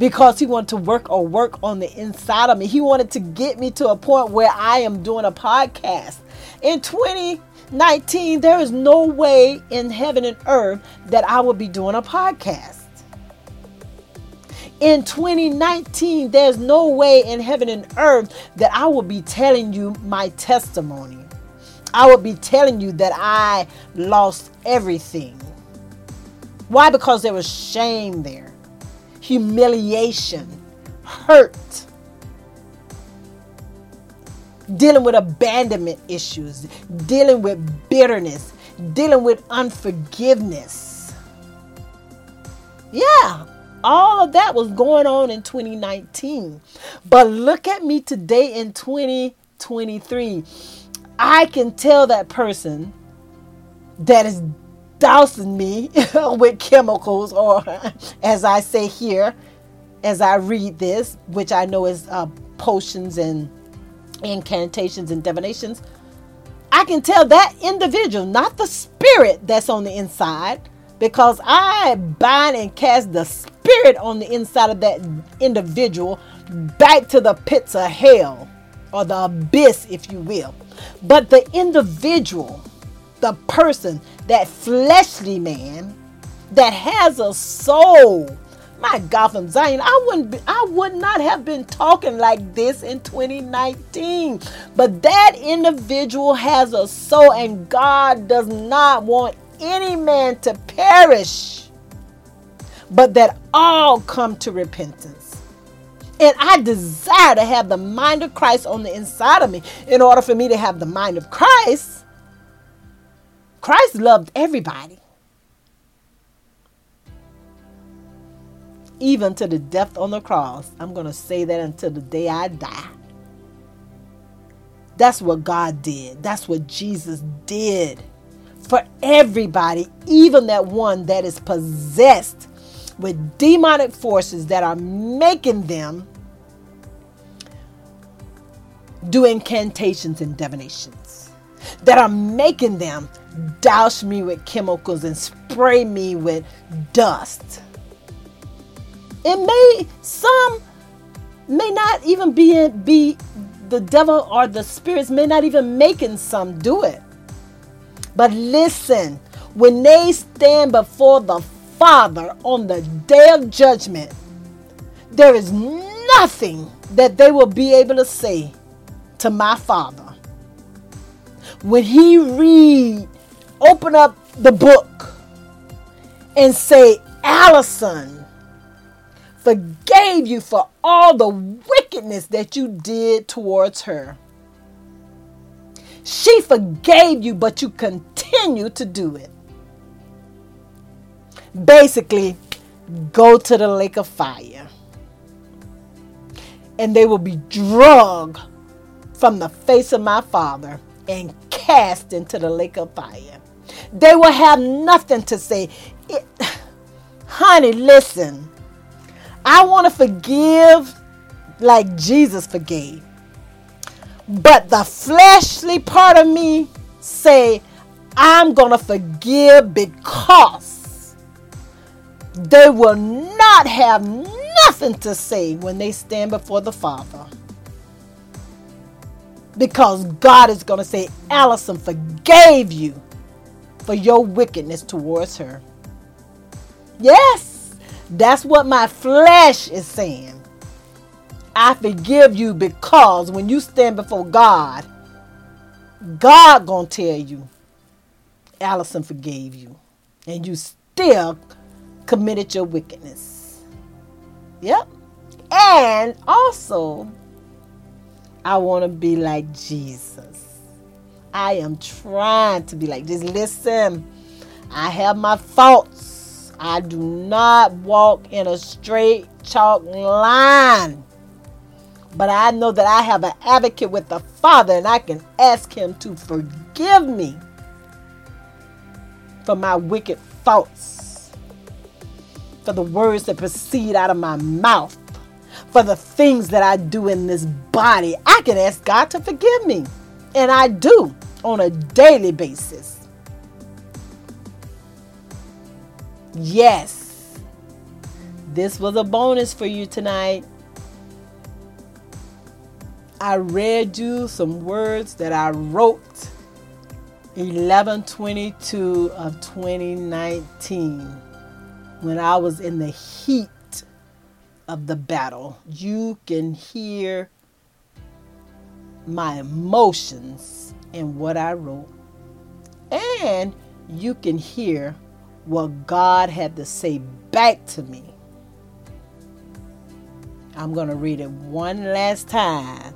Because he wanted to work or work on the inside of me. He wanted to get me to a point where I am doing a podcast. In 20 19, there is no way in heaven and earth that I will be doing a podcast. In 2019, there's no way in heaven and earth that I will be telling you my testimony. I will be telling you that I lost everything. Why? Because there was shame there, humiliation, hurt dealing with abandonment issues, dealing with bitterness, dealing with unforgiveness. Yeah, all of that was going on in 2019. But look at me today in 2023. I can tell that person that is dousing me with chemicals, or as I say here, as I read this, which I know is uh, potions and incantations and divinations, I can tell that individual, not the spirit that's on the inside, because I bind and cast the spirit on the inside of that individual back to the pits of hell or the abyss, if you will. But the individual, the person, that fleshly man that has a soul. My God, from Zion, I wouldn't be, I would not have been talking like this in 2019. But that individual has a soul, and God does not want any man to perish, but that all come to repentance. And I desire to have the mind of Christ on the inside of me in order for me to have the mind of Christ. Christ loved everybody, even to the death on the cross. I'm going to say that until the day I die. That's what God did. That's what Jesus did for everybody, even that one that is possessed with demonic forces that are making them do incantations and divinations, that are making them douse me with chemicals and spray me with dust. It may, some may not even be, in, be the devil or the spirits may not even making some do it. But listen, when they stand before the Father on the day of judgment, there is nothing that they will be able to say to my Father. When He read, open up the book and say, Alison forgave you for all the wickedness that you did towards her. She forgave you, but you continue to do it. Basically, go to the lake of fire. And they will be drug from the face of my Father and cast into the lake of fire. They will have nothing to say. It, honey, listen. I want to forgive like Jesus forgave. But the fleshly part of me say, I'm going to forgive because they will not have nothing to say when they stand before the Father. Because God is going to say, Alison forgave you for your wickedness towards her. Yes, that's what my flesh is saying. I forgive you because when you stand before God, God gonna tell you, Alison forgave you, and you still committed your wickedness. Yep. And also, I want to be like Jesus. I am trying to be like just listen. I have my faults. I do not walk in a straight chalk line. But I know that I have an advocate with the Father and I can ask Him to forgive me for my wicked thoughts, for the words that proceed out of my mouth, for the things that I do in this body. I can ask God to forgive me. And I do on a daily basis. Yes, this was a bonus for you tonight. I read you some words that I wrote 1122 of 2019 when I was in the heat of the battle. You can hear my emotions in what I wrote. And you can hear what God had to say back to me. I'm going to read it one last time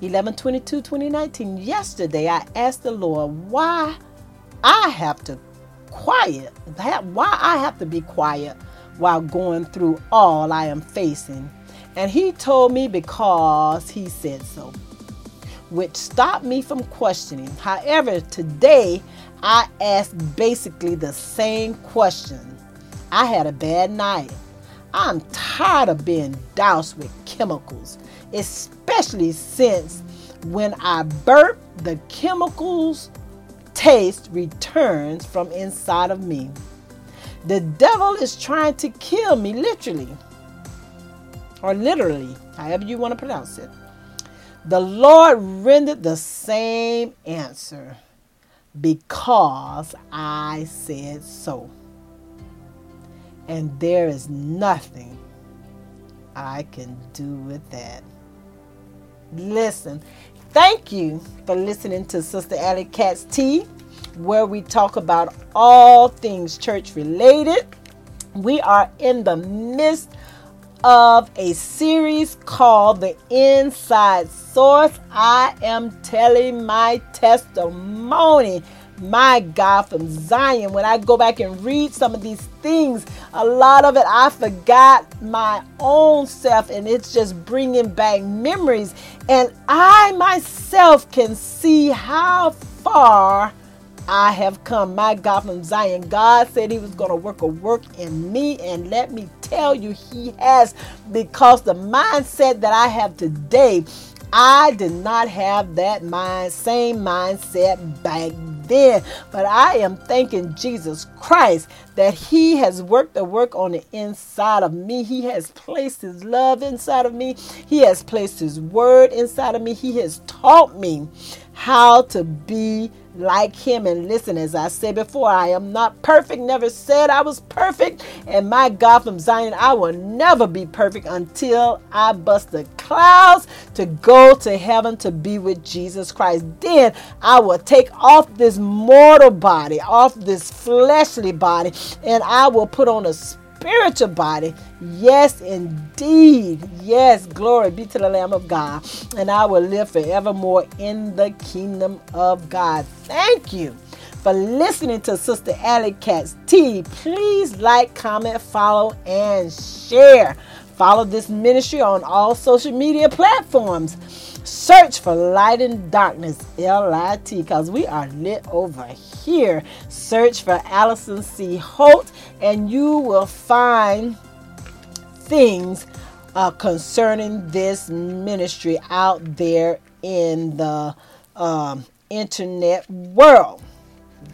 11 22 2019 yesterday i asked the lord why i have to quiet why i have to be quiet while going through all i am facing and he told me because he said so which stopped me from questioning. However, today I asked basically the same question. I had a bad night. I'm tired of being doused with chemicals, especially since when I burp, the chemicals taste returns from inside of me. The devil is trying to kill me, literally, or literally, however you want to pronounce it. The Lord rendered the same answer because I said so. And there is nothing I can do with that. Listen, thank you for listening to Sister Alicatz Tea, where we talk about all things church related. We are in the midst of a series called The Inside Source. I am telling my testimony. My God, from Zion, when I go back and read some of these things, a lot of it I forgot my own self, and it's just bringing back memories. And I myself can see how far I have come. My God from Zion. God said He was going to work a work in me, and let me tell you, He has, because the mindset that I have today, I did not have that mind, same mindset back then. But I am thanking Jesus Christ that He has worked the work on the inside of me. He has placed His love inside of me. He has placed His word inside of me. He has taught me how to be like him. And listen, as I said before, I am not perfect, never said I was perfect. And my God from Zion, I will never be perfect until I bust the clouds to go to heaven to be with Jesus Christ. Then I will take off this mortal body, off this fleshly body, and I will put on a spiritual body. Yes, indeed. Yes, glory be to the Lamb of God. And I will live forevermore in the kingdom of God. Thank you for listening to Sister Alicatz Tea. Please like, comment, follow, and share. Follow this ministry on all social media platforms. Search for Light and Darkness, L I T, because we are lit over here. Search for Alison C. Holt, and you will find things uh, concerning this ministry out there in the um, internet world.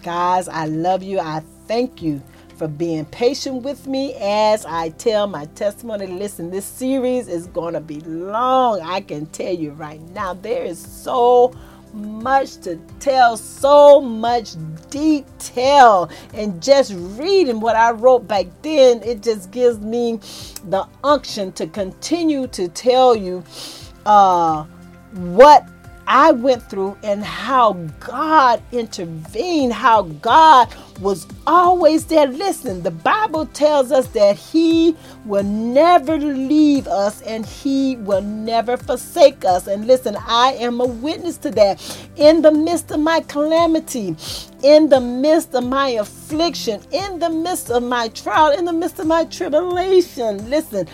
Guys, I love you. I thank you for being patient with me as I tell my testimony. Listen, this series is going to be long. I can tell you right now, there is so much to tell, so much detail. And just reading what I wrote back then, it just gives me the unction to continue to tell you uh, what I went through and how God intervened, how God was always there. Listen, the Bible tells us that He will never leave us and He will never forsake us. And listen, I am a witness to that. In the midst of my calamity, in the midst of my affliction, in the midst of my trial, in the midst of my tribulation, listen,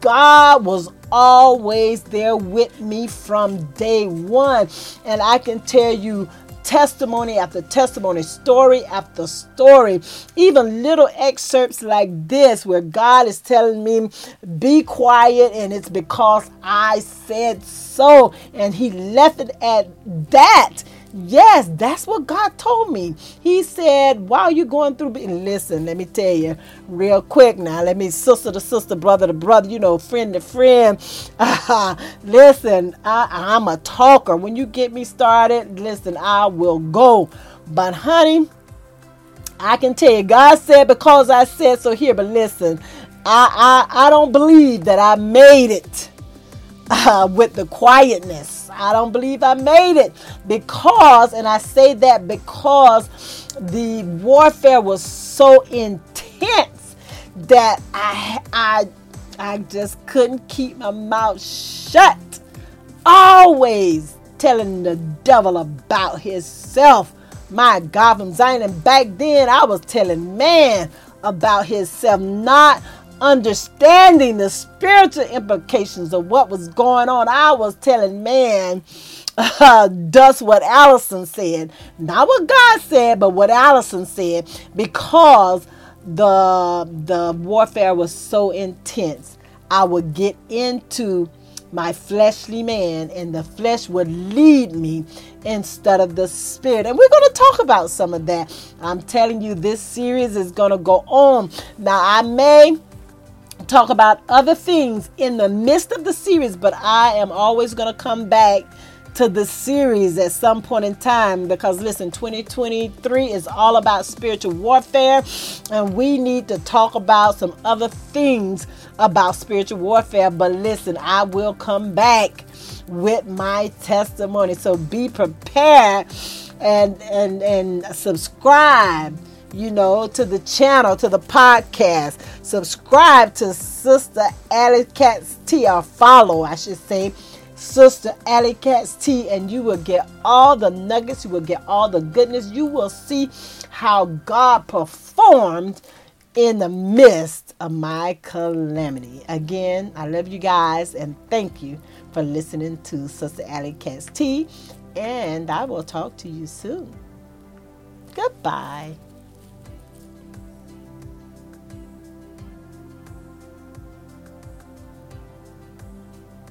God was always there with me from day one. And I can tell you, testimony after testimony, story after story, even little excerpts like this where God is telling me, be quiet, and it's because I said so. And He left it at that. Yes, that's what God told me. He said, while you're going through, listen, let me tell you real quick now. Let me sister to sister, brother to brother, you know, friend to friend. Uh, listen, I, I'm a talker. When you get me started, listen, I will go. But honey, I can tell you, God said because I said so here, but listen, I, I, I don't believe that I made it uh, with the quietness. I don't believe I made it because, and I say that because the warfare was so intense that I, I, I just couldn't keep my mouth shut. Always telling the devil about himself. My God, from Zion. And back then, I was telling man about himself, not understanding the spiritual implications of what was going on. I was telling man uh, does what Alison said. Not what God said, but what Alison said because the the warfare was so intense. I would get into my fleshly man and the flesh would lead me instead of the spirit. And we're going to talk about some of that. I'm telling you this series is going to go on. Now I may talk about other things in the midst of the series, but I am always going to come back to the series at some point in time because listen 2023 is all about spiritual warfare and we need to talk about some other things about spiritual warfare but listen I will come back with my testimony so be prepared and and and subscribe you know, to the channel, to the podcast. Subscribe to Sister Alicatz T, or follow, I should say, Sister Alley T, and you will get all the nuggets, you will get all the goodness. You will see how God performed in the midst of my calamity. Again, I love you guys and thank you for listening to Sister Alicatz T, and I will talk to you soon. Goodbye.